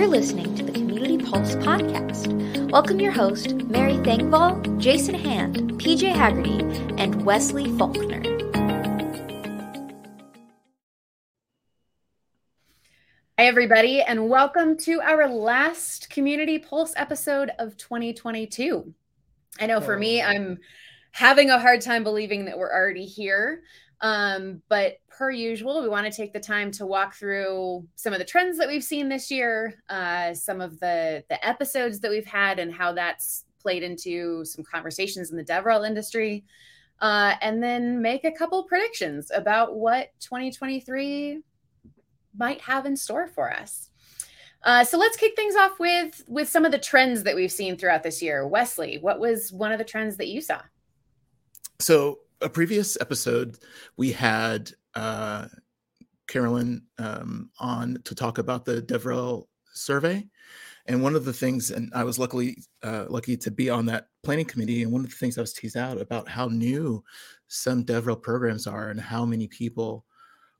You're listening to the Community Pulse podcast. Welcome your host, Mary Thengvall, Jason Hand, PJ Hagerty, and Wesley Faulkner. Hi, everybody, and welcome to our last Community Pulse episode of 2022. I know for me, oh. I'm having a hard time believing that we're already here. Um, but per usual, we want to take the time to walk through some of the trends that we've seen this year, uh, some of the the episodes that we've had, and how that's played into some conversations in the DevRel industry, uh, and then make a couple predictions about what 2023 might have in store for us. Uh, so let's kick things off with with some of the trends that we've seen throughout this year. Wesley, what was one of the trends that you saw? So a previous episode, we had uh, Carolyn um, on to talk about the DevRel survey. And one of the things, and I was luckily uh, lucky to be on that planning committee. And one of the things I was teased out about how new some DevRel programs are and how many people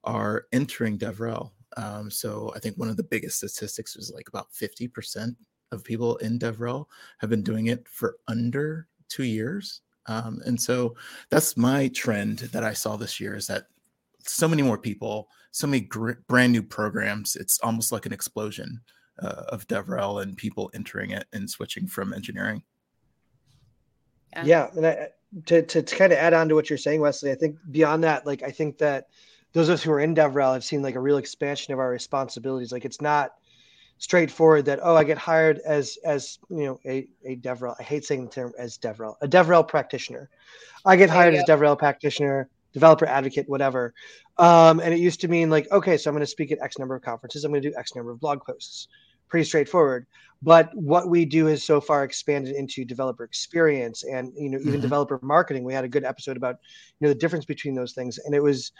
are entering DevRel. Um, so I think one of the biggest statistics was like about 50% of people in DevRel have been doing it for under two years. Um, and so that's my trend that I saw this year is that so many more people, so many gr- brand new programs. It's almost like an explosion uh, of DevRel and people entering it and switching from engineering. Yeah, yeah and I, to, to, to kind of add on to what you're saying, Wesley, I think beyond that, like I think that those of us who are in DevRel have seen like a real expansion of our responsibilities. Like it's not straightforward that oh I get hired as as you know a a DevRel. I hate saying the term as DevRel, a DevRel practitioner. I get hired as DevRel practitioner, developer advocate, whatever. Um, and it used to mean like okay, so I'm going to speak at X number of conferences. I'm going to do X number of blog posts. Pretty straightforward. But what we do has so far expanded into developer experience and you know even mm-hmm. developer marketing. We had a good episode about you know the difference between those things, and it was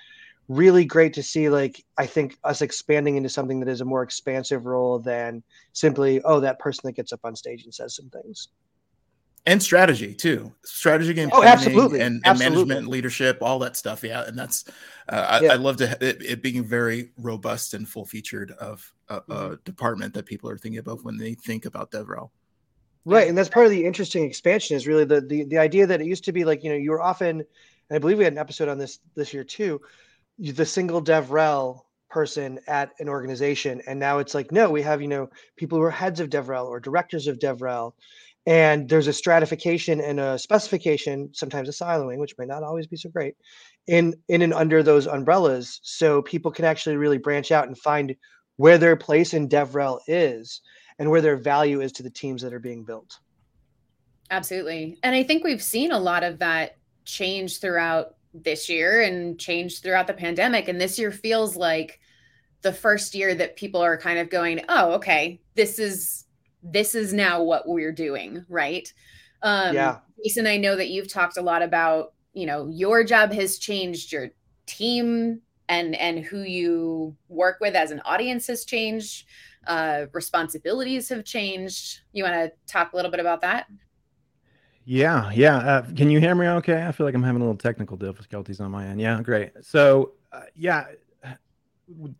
really great to see like i think us expanding into something that is a more expansive role than simply oh that person that gets up on stage and says some things and strategy too strategy game oh absolutely and, and absolutely. management and leadership all that stuff yeah and that's uh, I, yeah. I, love to it, it, being very robust and full featured of a, mm-hmm. a, department that people are thinking about when they think about devrel right and that's part of the interesting expansion is really the, the the idea that it used to be like you know you were often and i believe we had an episode on this this year too the single devrel person at an organization and now it's like no we have you know people who are heads of devrel or directors of devrel and there's a stratification and a specification sometimes a siloing which may not always be so great in in and under those umbrellas so people can actually really branch out and find where their place in devrel is and where their value is to the teams that are being built. Absolutely. And i think we've seen a lot of that change throughout this year and changed throughout the pandemic. And this year feels like the first year that people are kind of going, oh, okay, this is this is now what we're doing, right? Um, yeah. Jason, I know that you've talked a lot about, you know, your job has changed, your team and and who you work with as an audience has changed, uh, responsibilities have changed. You want to talk a little bit about that? Yeah, yeah. Uh, can you hear me okay? I feel like I'm having a little technical difficulties on my end. Yeah, great. So, uh, yeah,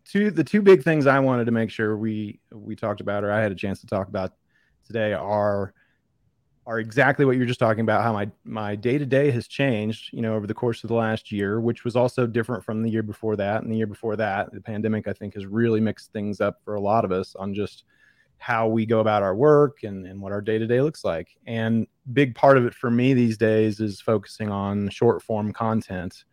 two the two big things I wanted to make sure we we talked about, or I had a chance to talk about today, are are exactly what you're just talking about. How my my day to day has changed, you know, over the course of the last year, which was also different from the year before that, and the year before that. The pandemic, I think, has really mixed things up for a lot of us on just how we go about our work and, and what our day to day looks like. And big part of it for me these days is focusing on short form content,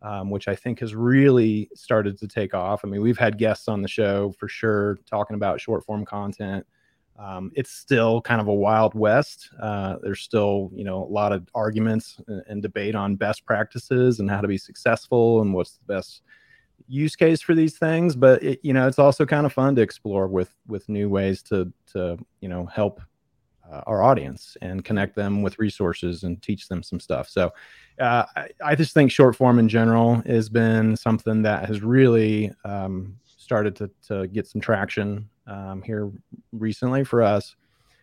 um, which I think has really started to take off. I mean, we've had guests on the show for sure talking about short form content. Um, it's still kind of a wild west. Uh, there's still, you know, a lot of arguments and, and debate on best practices and how to be successful and what's the best use case for these things but it, you know it's also kind of fun to explore with with new ways to to you know help uh, our audience and connect them with resources and teach them some stuff. So uh, I, I, just think short form in general has been something that has really um, started to, to get some traction um, here recently for us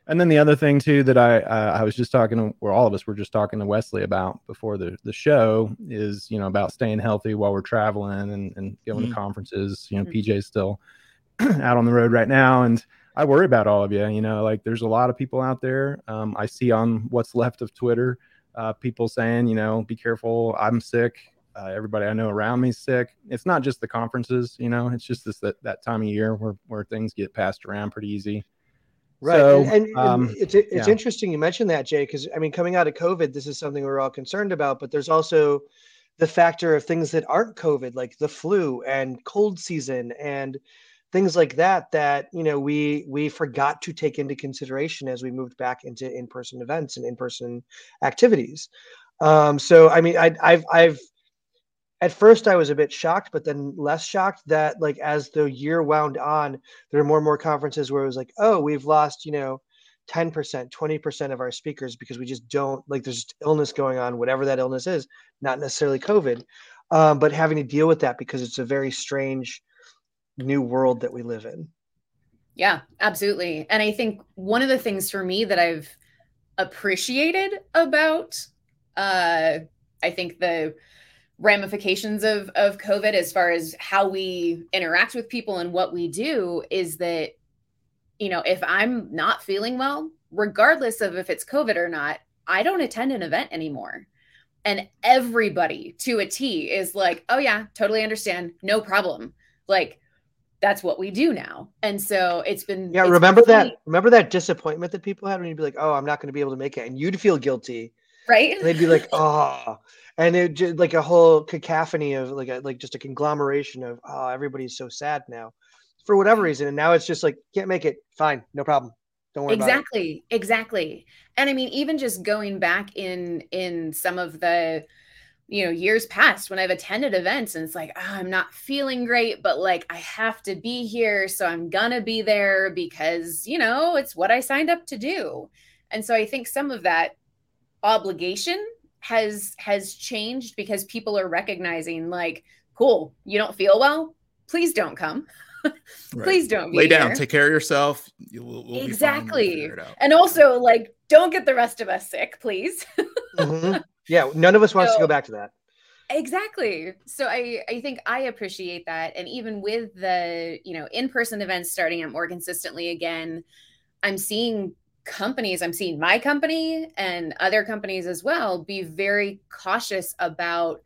and then the other thing too that I uh, I was just talking to, or all of us were just talking to Wesley about before the the show is you know about staying healthy while we're traveling and, and going mm-hmm. to conferences. You know, mm-hmm. PJ's still out on the road right now, and I worry about all of you. You know, like there's a lot of people out there. Um, I see on what's left of Twitter, uh, people saying, you know, be careful. I'm sick. Uh, everybody I know around me is sick. It's not just the conferences, you know. It's just this that, that time of year where where things get passed around pretty easy. Right, so, and, and, um, it's it's yeah. interesting you mentioned that, Jay, because I mean, coming out of COVID, this is something we're all concerned about. But there's also the factor of things that aren't COVID, like the flu and cold season and things like that that you know we we forgot to take into consideration as we moved back into in-person events and in-person activities um, so i mean I, i've i've at first i was a bit shocked but then less shocked that like as the year wound on there are more and more conferences where it was like oh we've lost you know 10% 20% of our speakers because we just don't like there's illness going on whatever that illness is not necessarily covid um, but having to deal with that because it's a very strange new world that we live in. Yeah, absolutely. And I think one of the things for me that I've appreciated about uh I think the ramifications of of COVID as far as how we interact with people and what we do is that you know, if I'm not feeling well, regardless of if it's COVID or not, I don't attend an event anymore. And everybody to a T is like, "Oh yeah, totally understand. No problem." Like that's what we do now. And so it's been Yeah, it's remember been that remember that disappointment that people had when you'd be like, "Oh, I'm not going to be able to make it." And you'd feel guilty. Right? They'd be like, "Oh." And it just like a whole cacophony of like a, like just a conglomeration of, "Oh, everybody's so sad now." For whatever reason, and now it's just like, "Can't make it. Fine. No problem." Don't worry exactly exactly and i mean even just going back in in some of the you know years past when i've attended events and it's like oh, i'm not feeling great but like i have to be here so i'm gonna be there because you know it's what i signed up to do and so i think some of that obligation has has changed because people are recognizing like cool you don't feel well? Please don't come. Please don't lay down. take care of yourself. We'll, we'll exactly. we'll and also like don't get the rest of us sick please. Mm-hmm. Yeah, none of us wants so, to go back to that. Exactly. So I I think I appreciate that. And even with the, you know, in-person events starting up more consistently again, I'm seeing companies, I'm seeing my company and other companies as well be very cautious about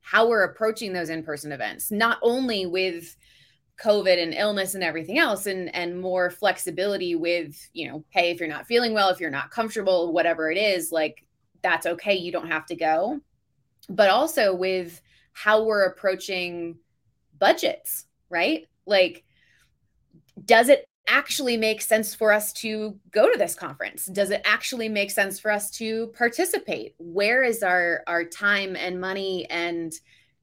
how we're approaching those in-person events, not only with COVID and illness and everything else, and and more flexibility with, you know, hey, if you're not feeling well, if you're not comfortable, whatever it is, like that's okay. You don't have to go. But also with how we're approaching budgets, right? Like, does it actually make sense for us to go to this conference? Does it actually make sense for us to participate? Where is our our time and money and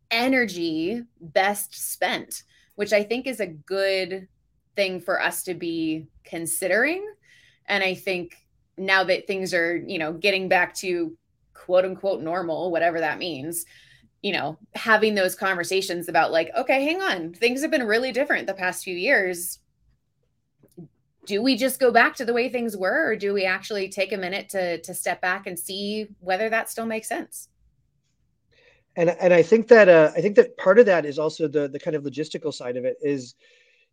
energy best spent? Which I think is a good thing for us to be considering. And I think now that things are, you know, getting back to quote unquote normal, whatever that means, you know, having those conversations about like, okay, hang on, things have been really different the past few years. Do we just go back to the way things were, or do we actually take a minute to to step back and see whether that still makes sense? And and I think that uh, I think that part of that is also the the kind of logistical side of it is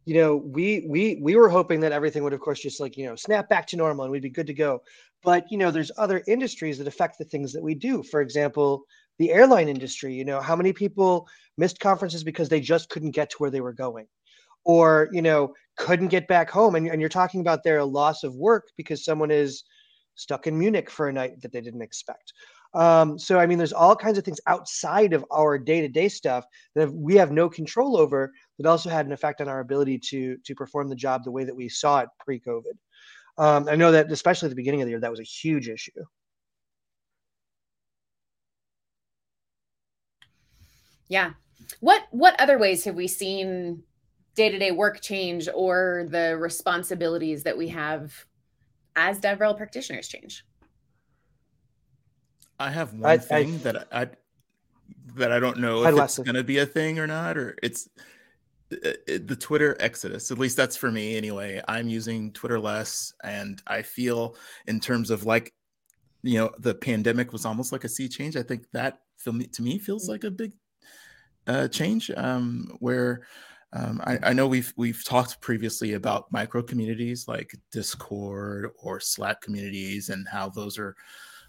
you know we we we were hoping that everything would of course just like you know snap back to normal and we'd be good to go. But you know there's other industries that affect the things that we do. For example the airline industry you know how many people missed conferences because they just couldn't get to where they were going or you know couldn't get back home and, and you're talking about their loss of work because someone is stuck in munich for a night that they didn't expect um, so I mean, there's all kinds of things outside of our day-to-day stuff that we have no control over that also had an effect on our ability to to perform the job the way that we saw it pre-COVID. Um, I know that especially at the beginning of the year, that was a huge issue. Yeah. What what other ways have we seen day-to-day work change or the responsibilities that we have as DevRel practitioners change? I have one I, thing I, that I that I don't know if it's going to be a thing or not, or it's it, uh, uh, the Twitter exodus. At least that's for me anyway. I'm using Twitter less, and I feel in terms of like, you know, the pandemic was almost like a sea change. I think that to me feels mm. like a big uh, change um, where um, I, I, know we've we've talked previously about micro communities like Discord or Slack communities and how those are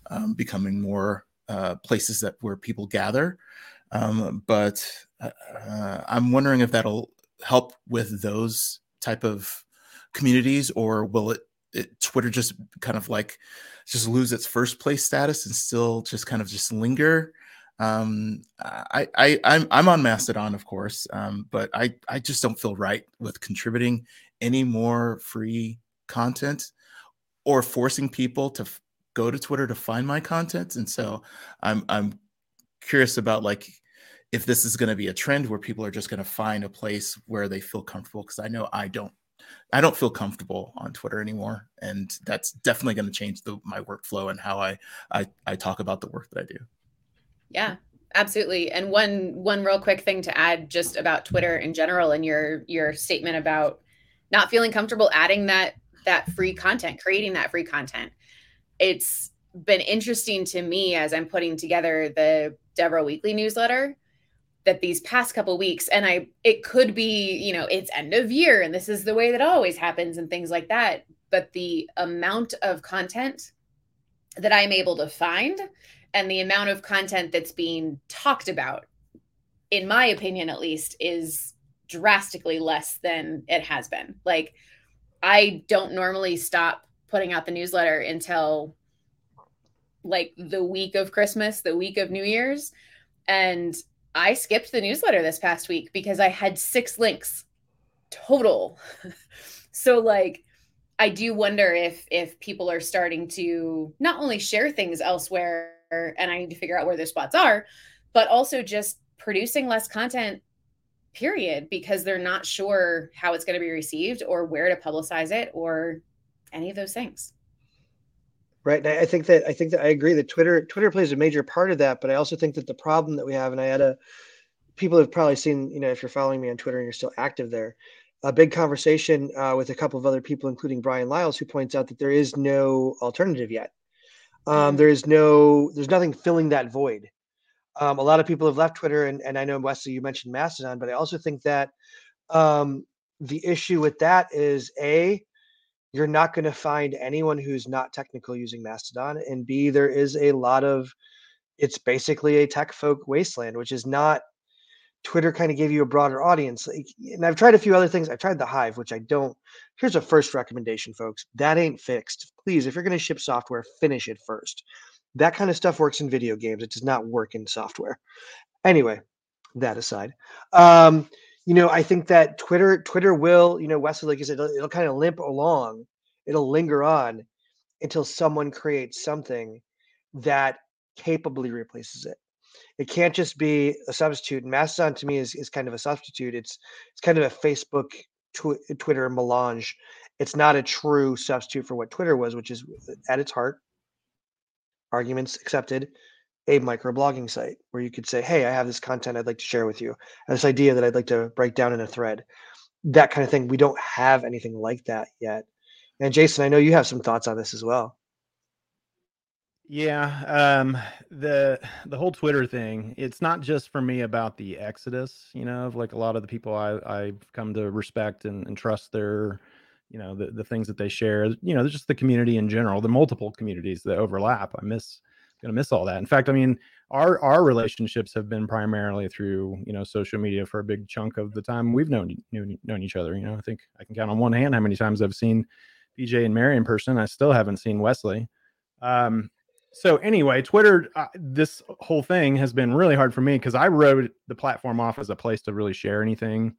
um, becoming more uh, places that where people gather. Um, but uh, uh, I'm wondering if that'll help with those type of communities, or will it, it Twitter just kind of like just lose its first place status and still just kind of just linger? Um, I, I I'm I'm on Mastodon, of course, um, but I I just don't feel right with contributing any more free content or forcing people to f- go to Twitter to find my content. And so I'm I'm curious about like if this is going to be a trend where people are just going to find a place where they feel comfortable because I know I don't I don't feel comfortable on Twitter anymore, and that's definitely going to change the, my workflow and how I, I I talk about the work that I do. Yeah, absolutely. And one one real quick thing to add just about Twitter in general and your your statement about not feeling comfortable adding that that free content, creating that free content. It's been interesting to me as I'm putting together the DevRel Weekly newsletter that these past couple weeks and I it could be, you know, it's end of year and this is the way that always happens and things like that, but the amount of content that I'm able to find and the amount of content that's being talked about in my opinion at least is drastically less than it has been. Like i don't normally stop putting out the newsletter until like the week of christmas the week of new year's and i skipped the newsletter this past week because i had six links total. So like i do wonder if if people are starting to not only share things elsewhere and I need to figure out where their spots are, but also just producing less content, period, because they're not sure how it's going to be received or where to publicize it or any of those things. Right. And I think that I think that I agree that Twitter Twitter plays a major part of that, but I also think that the problem that we have, and I had a people have probably seen, you know, if you're following me on Twitter and you're still active there, a big conversation uh, with a couple of other people, including Bryan Liles, who points out that there is no alternative yet. Um, there is no, there's nothing filling that void. Um, a lot of people have left Twitter, and, and I know Wesley, you mentioned Mastodon, but I also think that um, the issue with that is a, you're not going to find anyone who's not technical using Mastodon, and b, there is a lot of, it's basically a tech folk wasteland, which is not Twitter kind of gave you a broader audience. And I've tried a few other things. I've tried the Hive, which I don't. Here's a first recommendation, folks. That ain't fixed. Please, if you're going to ship software, finish it first. That kind of stuff works in video games. It does not work in software. Anyway, that aside, um, you know, I think that Twitter, Twitter will, you know, Wesley, like you said, it'll, it'll kind of limp along. It'll linger on until someone creates something that capably replaces it it can't just be a substitute. And Mastodon to me is, is kind of a substitute. It's it's kind of a Facebook tw- Twitter melange. It's not a true substitute for what Twitter was, which is at its heart, arguments accepted, a microblogging site where you could say, "Hey, I have this content I'd like to share with you, this idea that I'd like to break down in a thread." That kind of thing. We don't have anything like that yet. And Jason, I know you have some thoughts on this as well. Yeah, um, the the whole Twitter thing, it's not just for me about the exodus, you know, of like a lot of the people I I've come to respect and, and trust their, you know, the, the things that they share, you know, just the community in general, the multiple communities that overlap. I miss gonna miss all that. In fact, I mean, our our relationships have been primarily through, you know, social media for a big chunk of the time we've known known, known each other. You know, I think I can count on one hand how many times I've seen PJ and Mary in person. I still haven't seen Wesley. Um, so anyway, Twitter, uh, this whole thing has been really hard for me because I wrote the platform off as a place to really share anything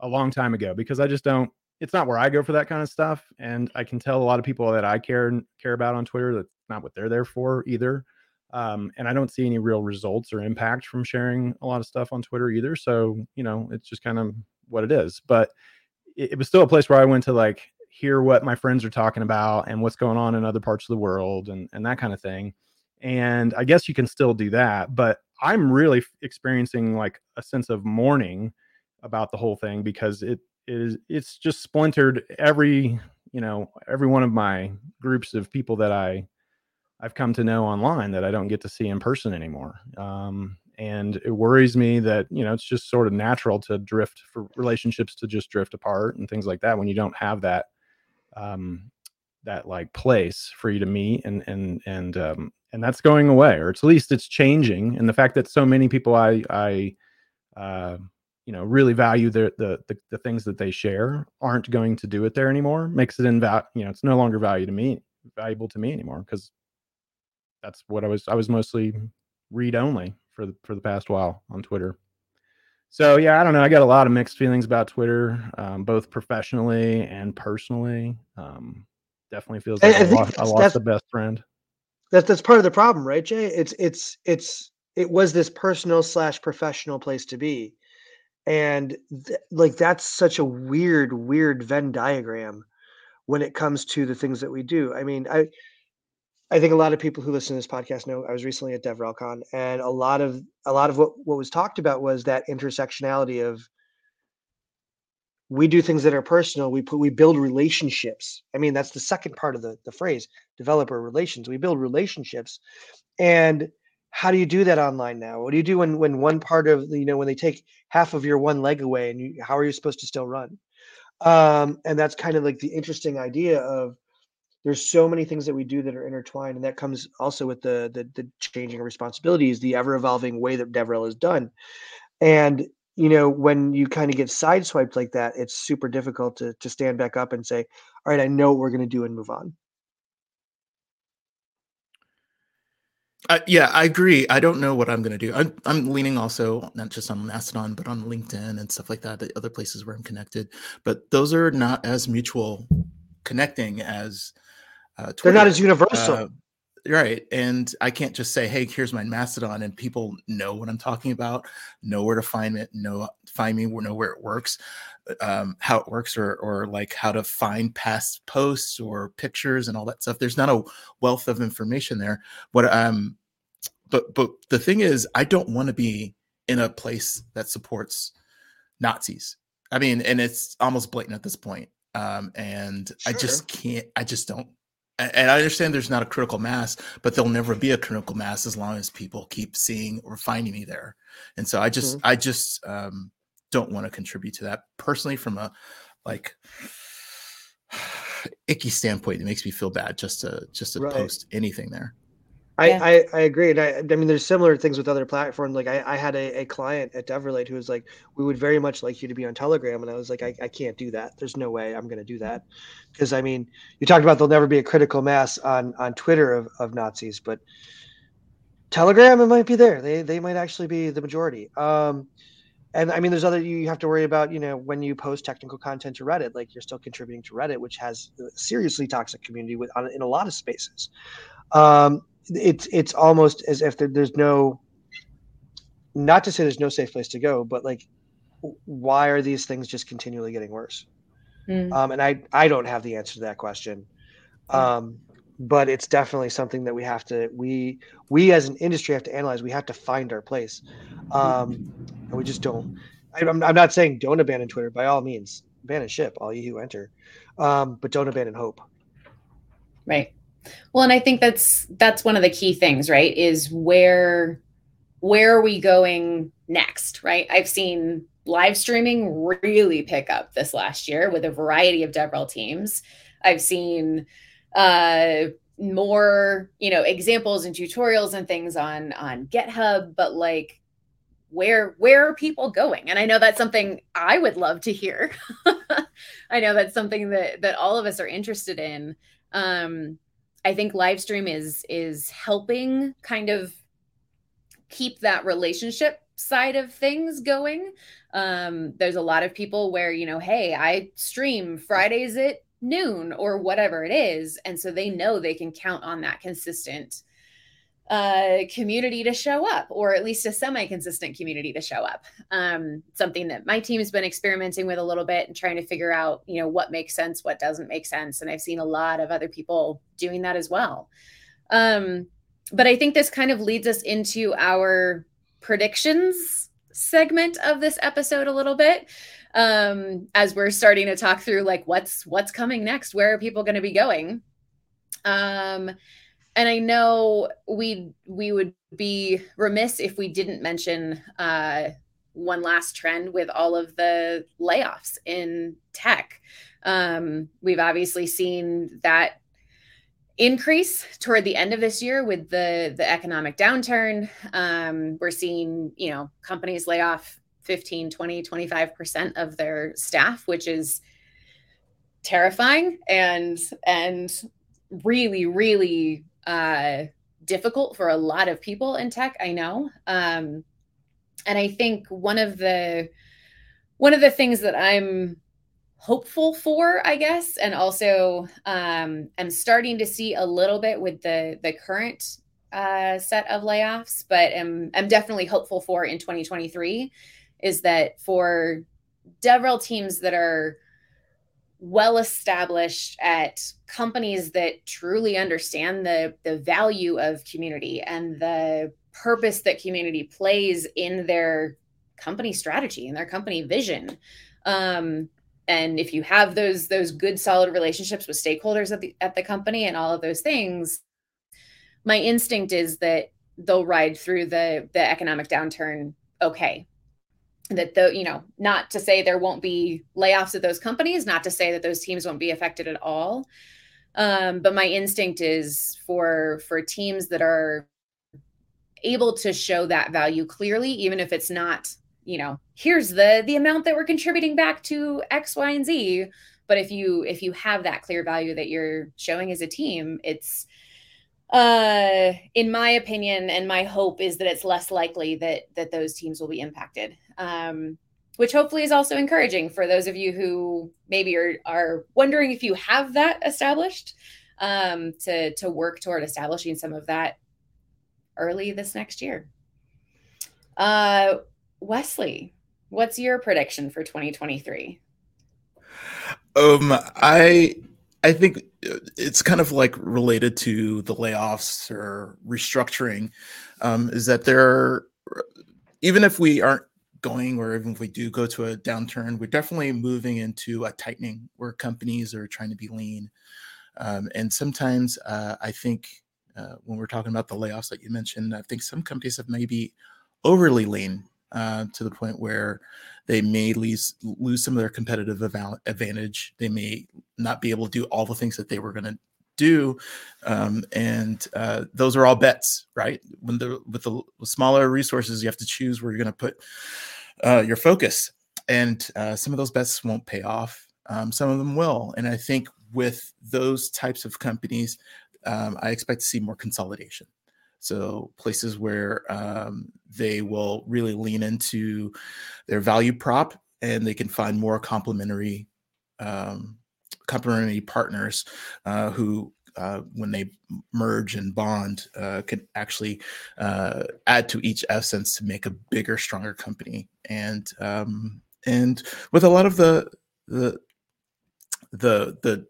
a long time ago because I just don't. It's not where I go for that kind of stuff, and I can tell a lot of people that I care care about on Twitter that's not what they're there for either. Um, and I don't see any real results or impact from sharing a lot of stuff on Twitter either. So you know, it's just kind of what it is. But it, it was still a place where I went to like hear what my friends are talking about and what's going on in other parts of the world and, and that kind of thing. And I guess you can still do that, but I'm really experiencing like a sense of mourning about the whole thing because it is it's just splintered every you know every one of my groups of people that I I've come to know online that I don't get to see in person anymore. Um, and it worries me that you know it's just sort of natural to drift for relationships to just drift apart and things like that when you don't have that um that like place for you to meet and and and um and that's going away or at least it's changing and the fact that so many people i i uh you know really value the, the the the things that they share aren't going to do it there anymore makes it inval you know it's no longer value to me valuable to me anymore because that's what i was i was mostly read only for the for the past while on twitter so yeah i don't know i got a lot of mixed feelings about twitter um, both professionally and personally. Um, definitely feels like I, I, lost, I lost the best friend. that's that's part of the problem right jay? It's it's it's it was this personal slash professional place to be. And th- like that's such a weird weird venn diagram when it comes to the things that we do. I mean i i think a lot of people who listen to this podcast know i was recently at devrelcon and a lot of a lot of what what was talked about was that intersectionality of we do things that are personal we put we build relationships i mean that's the second part of the the phrase developer relations we build relationships and how do you do that online now? What do you do when when one part of you know when they take half of your one leg away and you, how are you supposed to still run? Um, and that's kind of like the interesting idea of there's so many things that we do that are intertwined, and that comes also with the the, the changing responsibilities, the ever evolving way that DevRel is done, and you know when you kind of get sideswiped like that, it's super difficult to to stand back up and say, all right, I know what we're going to do and move on. Uh, yeah, I agree. I don't know what I'm going to do. I'm, I'm leaning also not just on Mastodon, but on LinkedIn and stuff like that, the other places where I'm connected. But those are not as mutual connecting as uh, They're not as universal. Uh, right. And I can't just say, hey, here's my Mastodon, and people know what I'm talking about, know where to find it, know find me, know where it works, um, how it works, or or like how to find past posts or pictures and all that stuff. There's not a wealth of information there. What um, but but the thing is, I don't want to be in a place that supports Nazis. I mean, and it's almost blatant at this point. Um, and sure. I just can't. I just don't and I understand there's not a critical mass, but there'll never be a critical mass as long as people keep seeing or finding me there. And so I just, mm-hmm. I just um, don't want to contribute to that personally from a like icky standpoint. It makes me feel bad just to just to right. post anything there. I, yeah. I, I agree. And I, I mean, there's similar things with other platforms. Like I, I had a, a client at DevRelate who was like, we would very much like you to be on Telegram. And I was like, I, I can't do that. There's no way I'm going to do that. Cause I mean, you talked about there'll never be a critical mass on, on Twitter of, of Nazis, but Telegram, it might be there. They, they might actually be the majority. Um, and I mean, there's other you have to worry about. You know, when you post technical content to Reddit, like you're still contributing to Reddit, which has a seriously toxic community with on, in a lot of spaces. Um, it's it's almost as if there's no not to say there's no safe place to go but like why are these things just continually getting worse? Mm. um, and i i don't have the answer to that question. Um, but it's definitely something that we have to we we as an industry have to analyze. We have to find our place. Um, and we just don't I'm, I'm not saying don't abandon twitter. By all means abandon ship all you who enter. Um, but don't abandon hope. Right well, and I think that's that's one of the key things, right? Is where where are we going next, right? I've seen live streaming really pick up this last year with a variety of DevRel teams. I've seen uh more, you know, examples and tutorials and things on on GitHub, but like where where are people going and i know that's something i would love to hear i know that's something that that all of us are interested in um I think live stream is is helping kind of keep that relationship side of things going. Um, there's a lot of people where, you know, hey, I stream Fridays at noon or whatever it is. And so they know they can count on that consistent uh, community to show up, or at least a semi consistent community to show up. Um, something that my team has been experimenting with a little bit and trying to figure out, you know, what makes sense, what doesn't make sense. And I've seen a lot of other people doing that as well. Um, but I think this kind of leads us into our predictions segment of this episode a little bit um as we're starting to talk through like what's what's coming next where are people going to be going um and I know we we would be remiss if we didn't mention uh, one last trend with all of the layoffs in tech. Um, we've obviously seen that increase toward the end of this year with the the economic downturn um, we're seeing you know companies lay off 15 20 25% of their staff which is terrifying and and really really uh, difficult for a lot of people in tech i know. Um, and i think one of the one of the things that i'm hopeful for, I guess, and also um, I'm starting to see a little bit with the the current uh, set of layoffs, but am I'm definitely hopeful for in 2023 is that for DevRel teams that are well established at companies that truly understand the the value of community and the purpose that community plays in their company strategy and their company vision. Um, and if you have those those good solid relationships with stakeholders at the at the company and all of those things my instinct is that they'll ride through the the economic downturn okay that the you know not to say there won't be layoffs at those companies not to say that those teams won't be affected at all. Um, but my instinct is for for teams that are able to show that value clearly even if it's not you know here's the the amount that we're contributing back to x y and z. But if you if you have that clear value that you're showing as a team it's uh in my opinion and my hope is that it's less likely that that those teams will be impacted um which hopefully is also encouraging for those of you who maybe are are wondering if you have that established um to to work toward establishing some of that early this next year uh Wesley, what's your prediction for 2023? Um, I I think it's kind of like related to the layoffs or restructuring. Um, is that there, even if we aren't going, or even if we do go to a downturn, we're definitely moving into a tightening where companies are trying to be lean. Um, and sometimes uh, I think uh, when we're talking about the layoffs that you mentioned, I think some companies have maybe overly lean uh, to the point where they may lose lose some of their competitive advantage. They may not be able to do all the things that they were going to do, um, and uh, those are all bets, right? When the with the smaller resources, you have to choose where you're going to put uh, your focus, and uh, some of those bets won't pay off. Um, some of them will, and I think with those types of companies, um, I expect to see more consolidation. So places where um, they will really lean into their value prop and they can find more complementary um, complementary partners uh, who uh, when they merge and bond uh, can actually uh, add to each essence to make a bigger stronger company. And um, and with a lot of the the the the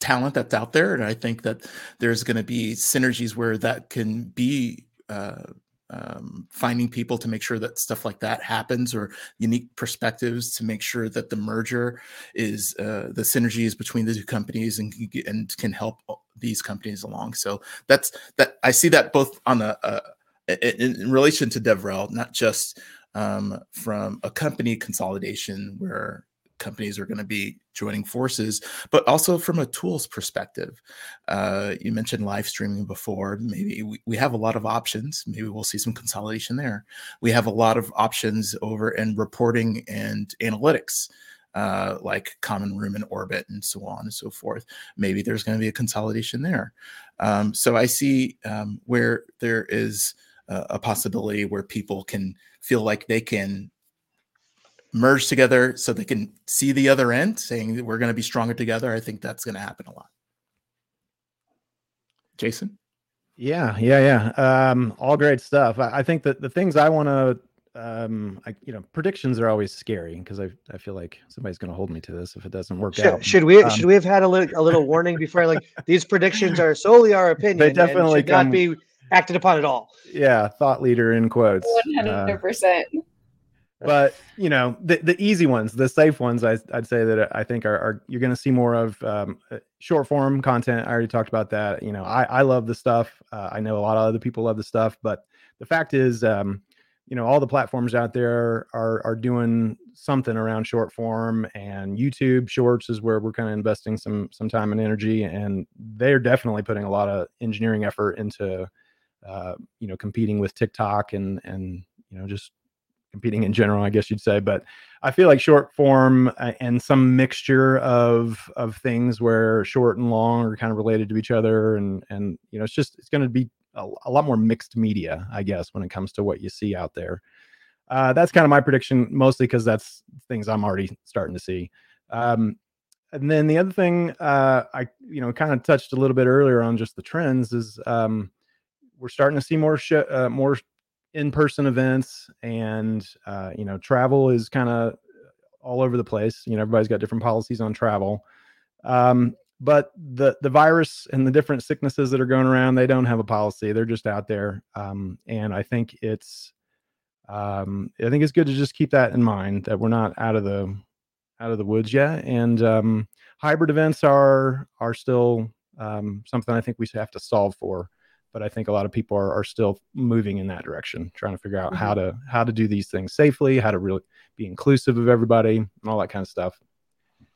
talent that's out there and i think that there's going to be synergies where that can be uh, um, finding people to make sure that stuff like that happens or unique perspectives to make sure that the merger is uh, the synergies between the two companies and, and can help these companies along. So that's that i see that both on a, a in, in relation to devrel not just um, from a company consolidation where companies are going to be joining forces, but also from a tools perspective. Uh, you mentioned live streaming before. Maybe we, we have a lot of options. Maybe we'll see some consolidation there. We have a lot of options over in reporting and analytics. Uh, like common room and orbit and so on and so forth. Maybe there's going to be a consolidation there. Um, so I see um, where there is a, a possibility where people can feel like they can merge together so they can see the other end, saying we're going to be stronger together. I think that's going to happen a lot. Jason? Yeah, yeah, yeah. Um, all great stuff. I, I think that the things I want to, um, I, you know, predictions are always scary because I, I feel like somebody's going to hold me to this if it doesn't work should, out. Should we, um, should we have had a little, a little warning before? Like these predictions are solely our opinion. They definitely should come, not be acted upon at all. Yeah, thought leader in quotes. One hundred percent. Uh, but you know the, the easy ones the safe ones I, would say that i think are, are you're going to see more of um, uh, short form content. I already talked about that. You know i, I love the stuff. Uh, i know a lot of other people love the stuff. But the fact is um, you know all the platforms out there are are doing something around short form. And youtube shorts is where we're kind of investing some some time and energy. And they're definitely putting a lot of engineering effort into uh, you know competing with tiktok and and you know just competing in general, I guess you'd say. But I feel like short form uh, and some mixture of of things where short and long are kind of related to each other, and and you know, it's just it's going to be a, a, lot more mixed media, I guess, when it comes to what you see out there. Uh, that's kind of my prediction, mostly because that's things I'm already starting to see. Um, and then the other thing uh, I you know kind of touched a little bit earlier on just the trends is um, we're starting to see more sh- uh, more in-person events and uh, you know travel is kind of all over the place you know everybody's got different policies on travel. Um, but the the virus and the different sicknesses that are going around they don't have a policy they're just out there um, and i think it's um, i think it's good to just keep that in mind that we're not out of the out of the woods yet and um, hybrid events are are still um, something i think we have to solve for but I think a lot of people are, are still moving in that direction, trying to figure out mm-hmm. how to how to do these things safely, how to really be inclusive of everybody, and all that kind of stuff.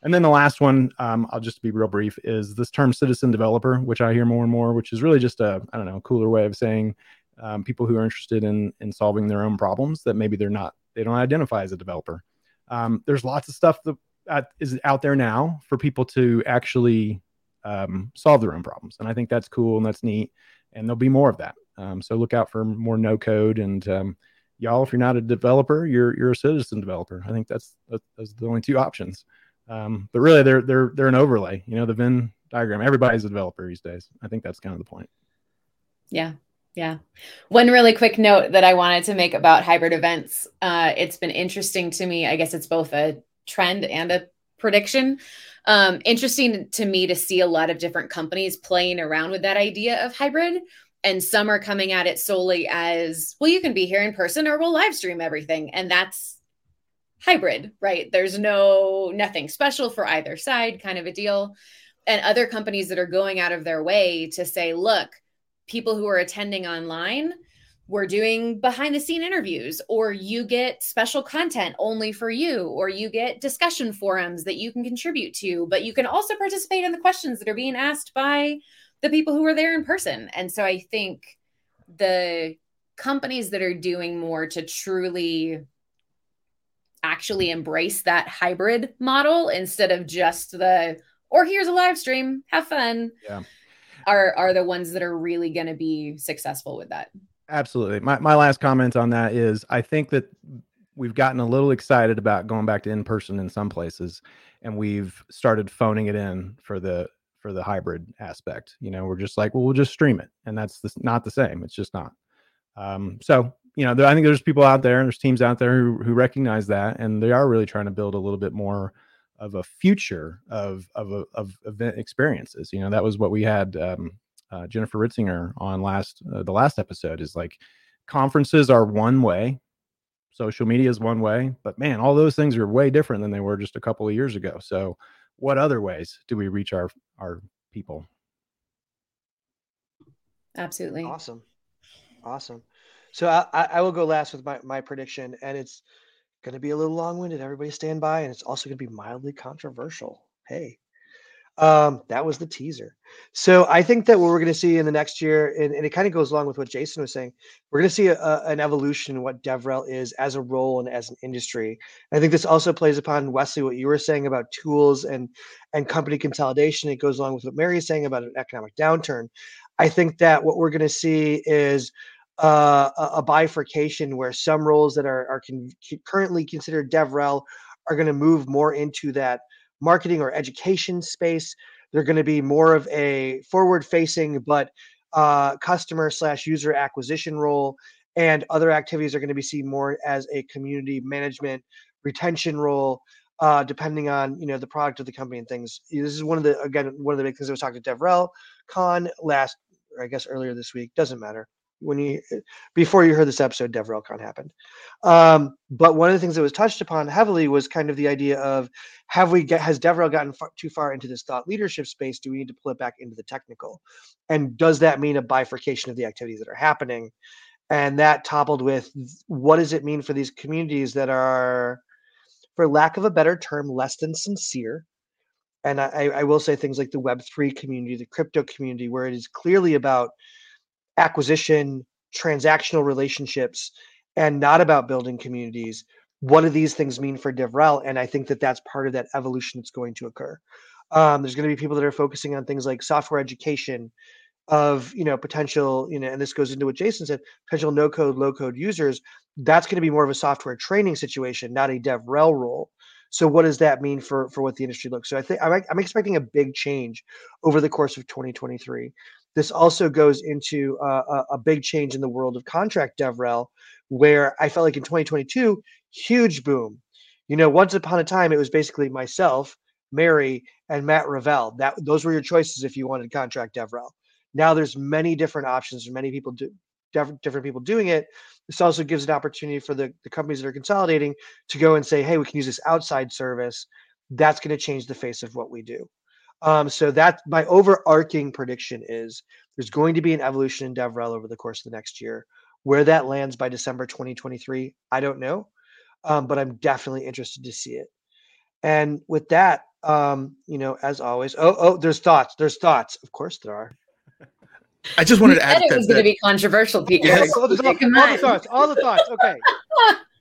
And then the last one, um, I'll just be real brief, is this term citizen developer, which I hear more and more, which is really just a I don't know cooler way of saying um, people who are interested in in solving their own problems that maybe they're not they don't identify as a developer. Um, there's lots of stuff that uh, is out there now for people to actually um, solve their own problems, and I think that's cool and that's neat and there'll be more of that. Um, so look out for more no code and um, y'all. If you're not a developer, you're you're a citizen developer. I think that's that's the only two options. Um, but really, they're they're they're an overlay. You know, the Venn diagram. Everybody's a developer these days. I think that's kind of the point. Yeah. Yeah. One really quick note that I wanted to make about hybrid events. Uh, it's been interesting to me. I guess it's both a trend and a prediction um, interesting to me to see a lot of different companies playing around with that idea of hybrid. And some are coming at it solely as well, you can be here in person or we'll live stream everything. And that's hybrid, right? There's no nothing special for either side kind of a deal. And other companies that are going out of their way to say, look, people who are attending online, we're doing behind the scene interviews or you get special content only for you or you get discussion forums that you can contribute to but you can also participate in the questions that are being asked by the people who are there in person. And so i think the companies that are doing more to truly actually embrace that hybrid model instead of just the or here's a live stream have fun yeah. are are the ones that are really going to be successful with that Absolutely. My my last comment on that is I think that we've gotten a little excited about going back to in person in some places and we've started phoning it in for the for the hybrid aspect. You know, we're just like, well, we'll just stream it. And that's the, not the same. It's just not. Um, so, you know, there, I think there's people out there and there's teams out there who, who recognize that and they are really trying to build a little bit more of a future of of of event experiences. You know, that was what we had um, uh, Jennifer Ritzinger on last uh, the last episode is like conferences are one way, social media is one way, but man, all those things are way different than they were just a couple of years ago. So, what other ways do we reach our our people? Absolutely. Awesome. Awesome. So I, I will go last with my, my prediction, and it's going to be a little long winded. Everybody stand by, and it's also going to be mildly controversial. Hey, um, that was the teaser. So I think that what we're going to see in the next year, and, and it kind of goes along with what Jason was saying, we're going to see a, a, an evolution in what DevRel is as a role and as an industry. I think this also plays upon Wesley what you were saying about tools and and company consolidation. It goes along with what Mary is saying about an economic downturn. I think that what we're going to see is uh, a, a, bifurcation where some roles that are, are con- currently considered DevRel are going to move more into that marketing or education space. They're going to be more of a forward facing, but uh, customer slash user acquisition role. And other activities are going to be seen more as a community management retention role, uh, depending on you know the product of the company and things. This is one of the again one of the big things I was talking to DevRel Con last, or I guess earlier this week. Doesn't matter. When you before you heard this episode, DevRelCon happened. Um, but one of the things that was touched upon heavily was kind of the idea of have we get has DevRel gotten far, too far into this thought leadership space? Do we need to pull it back into the technical? And does that mean a bifurcation of the activities that are happening? And that toppled with what does it mean for these communities that are, for lack of a better term, less than sincere? And I, I will say things like the Web3 community, the crypto community, where it is clearly about acquisition, transactional relationships, and not about building communities. What do these things mean for DevRel? And I think that that's part of that evolution that's going to occur. Um, there's going to be people that are focusing on things like software education, of you know potential you know and this goes into what jason said potential no code low code users that's going to be more of a software training situation not a devrel role so what does that mean for for what the industry looks so i think i'm, I'm expecting a big change over the course of 2023 this also goes into uh, a, a big change in the world of contract devrel where i felt like in 2022 huge boom. You know once upon a time it was basically myself mary and matt revell that those were your choices if you wanted contract devrel. Now there's many different options and many people do different people doing it. This also gives an opportunity for the, the companies that are consolidating to go and say hey we can use this outside service. That's going to change the face of what we do um, so that my overarching prediction is there's going to be an evolution in devrel over the course of the next year where that lands by december 2023 i don't know um, but i'm definitely interested to see it and with that um, you know as always oh oh there's thoughts there's thoughts of course there are I just wanted to add it was going to be controversial, Peter. Yes. all, the, all, all the thoughts, all the thoughts. Okay.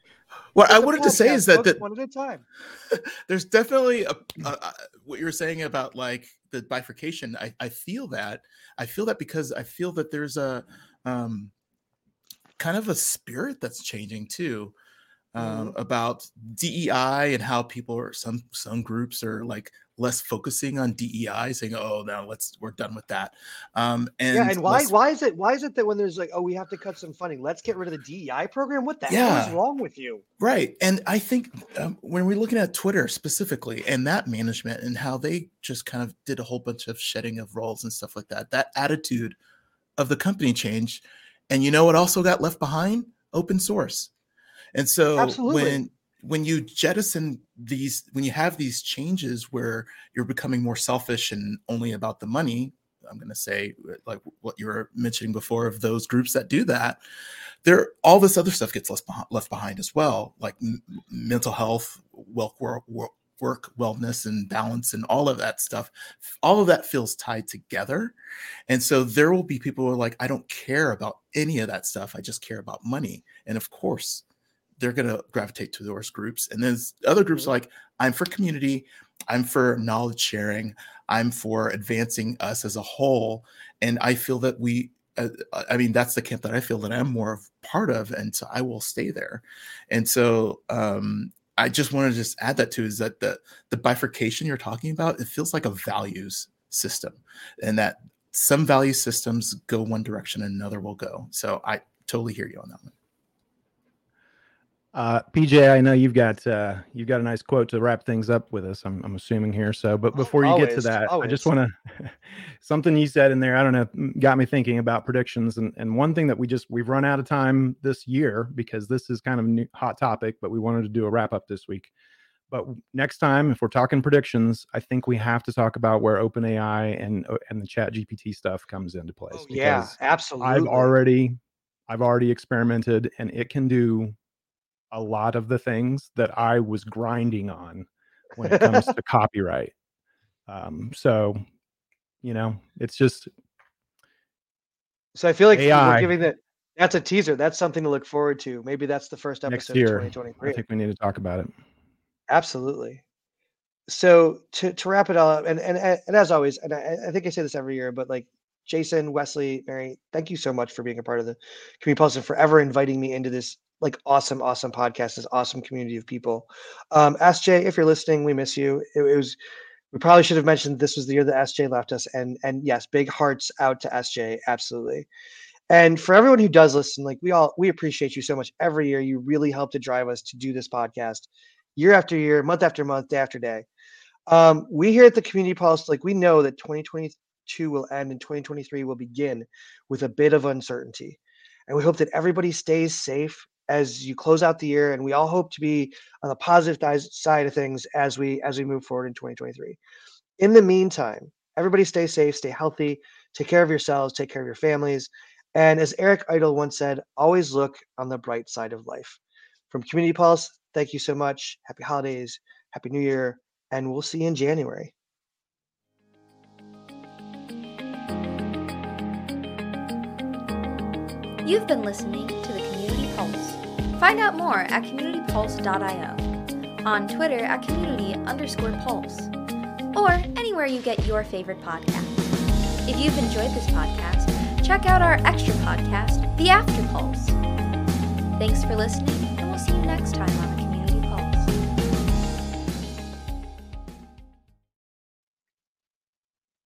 What I wanted to say is that, that one at a time. there's definitely a, a, a, what you're saying about like the bifurcation. I, I feel that. I feel that because I feel that there's a um, kind of a spirit that's changing too. Um, mm-hmm. about DEI and how people are some some groups are like less focusing on DEI, saying, "Oh, no, let's we're done with that." Um, and yeah, and why less... why is it why is it that when there's like, "Oh, we have to cut some funding, let's get rid of the DEI program"? What the yeah. hell is wrong with you? Right, and I think um, when we're looking at Twitter specifically and that management and how they just kind of did a whole bunch of shedding of roles and stuff like that, that attitude of the company changed, and you know what also got left behind? Open source. And so Absolutely. when when you jettison these when you have these changes where you're becoming more selfish and only about the money i'm going to say uh, like what you were mentioning before of those groups that do that there all this other stuff gets left behind, left behind as well like m- mental health work, work, work wellness and balance and all of that stuff. All of that feels tied together. And so there will be people who are like i don't care about any of that stuff. I just care about money. And of course they're going to gravitate to those groups. And then other groups mm-hmm. like, I'm for community, I'm for knowledge sharing, I'm for advancing us as a whole. And I feel that we, uh, I mean, that's the camp that I feel that I'm more of part of. And so I will stay there. And so, um, I just want to just add that too is that the the bifurcation you're talking about it feels like a values system and that some value systems go one direction and another will go so i totally hear you on that one uh, PJ, I know you've got uh, you've got a nice quote to wrap things up with us. I'm, I'm assuming here. So, but before you always, get to that, always. I just want to something you said in there. I don't know, got me thinking about predictions. And and one thing that we just we've run out of time this year because this is kind of a new, hot topic, but we wanted to do a wrap up this week. But next time, if we're talking predictions, I think we have to talk about where OpenAI and uh, and the Chat GPT stuff comes into place. Oh, yeah, absolutely. I've already I've already experimented, and it can do a lot of the things that I was grinding on when it comes to copyright. Um, so, you know, it's just. So I feel like AI, we're giving that. That's a teaser. That's something to look forward to. Maybe that's the first episode year, of 2023. I think we need to talk about it. Absolutely. So to, to wrap it all up, and, and and as always, and I, I think I say this every year, but like Jason, Wesley, Mary, thank you so much for being a part of the Community Pulse and forever inviting me into this like awesome, awesome podcast, this awesome community of people. Um, SJ, if you're listening, we miss you. It, it, was we probably should have mentioned this was the year that SJ left us, and and yes, big hearts out to SJ, absolutely. And for everyone who does listen, like we all we appreciate you so much. Every year, you really help to drive us to do this podcast, year after year, month after month, day after day. Um, we here at the Community Pulse, like we know that 2022 will end and 2023 will begin with a bit of uncertainty. And we hope that everybody stays safe as you close out the year and we all hope to be on the positive side of things as we as we move forward in 2023 in the meantime everybody stay safe stay healthy take care of yourselves take care of your families and as eric idle once said always look on the bright side of life. From community pulse thank you so much. Happy holidays happy new year and we'll see you in january. You've been listening Find out more at communitypulse.io, on Twitter at community underscore pulse, or anywhere you get your favorite podcast. If you've enjoyed this podcast, check out our extra podcast, The After Pulse. Thanks for listening, and we'll see you next time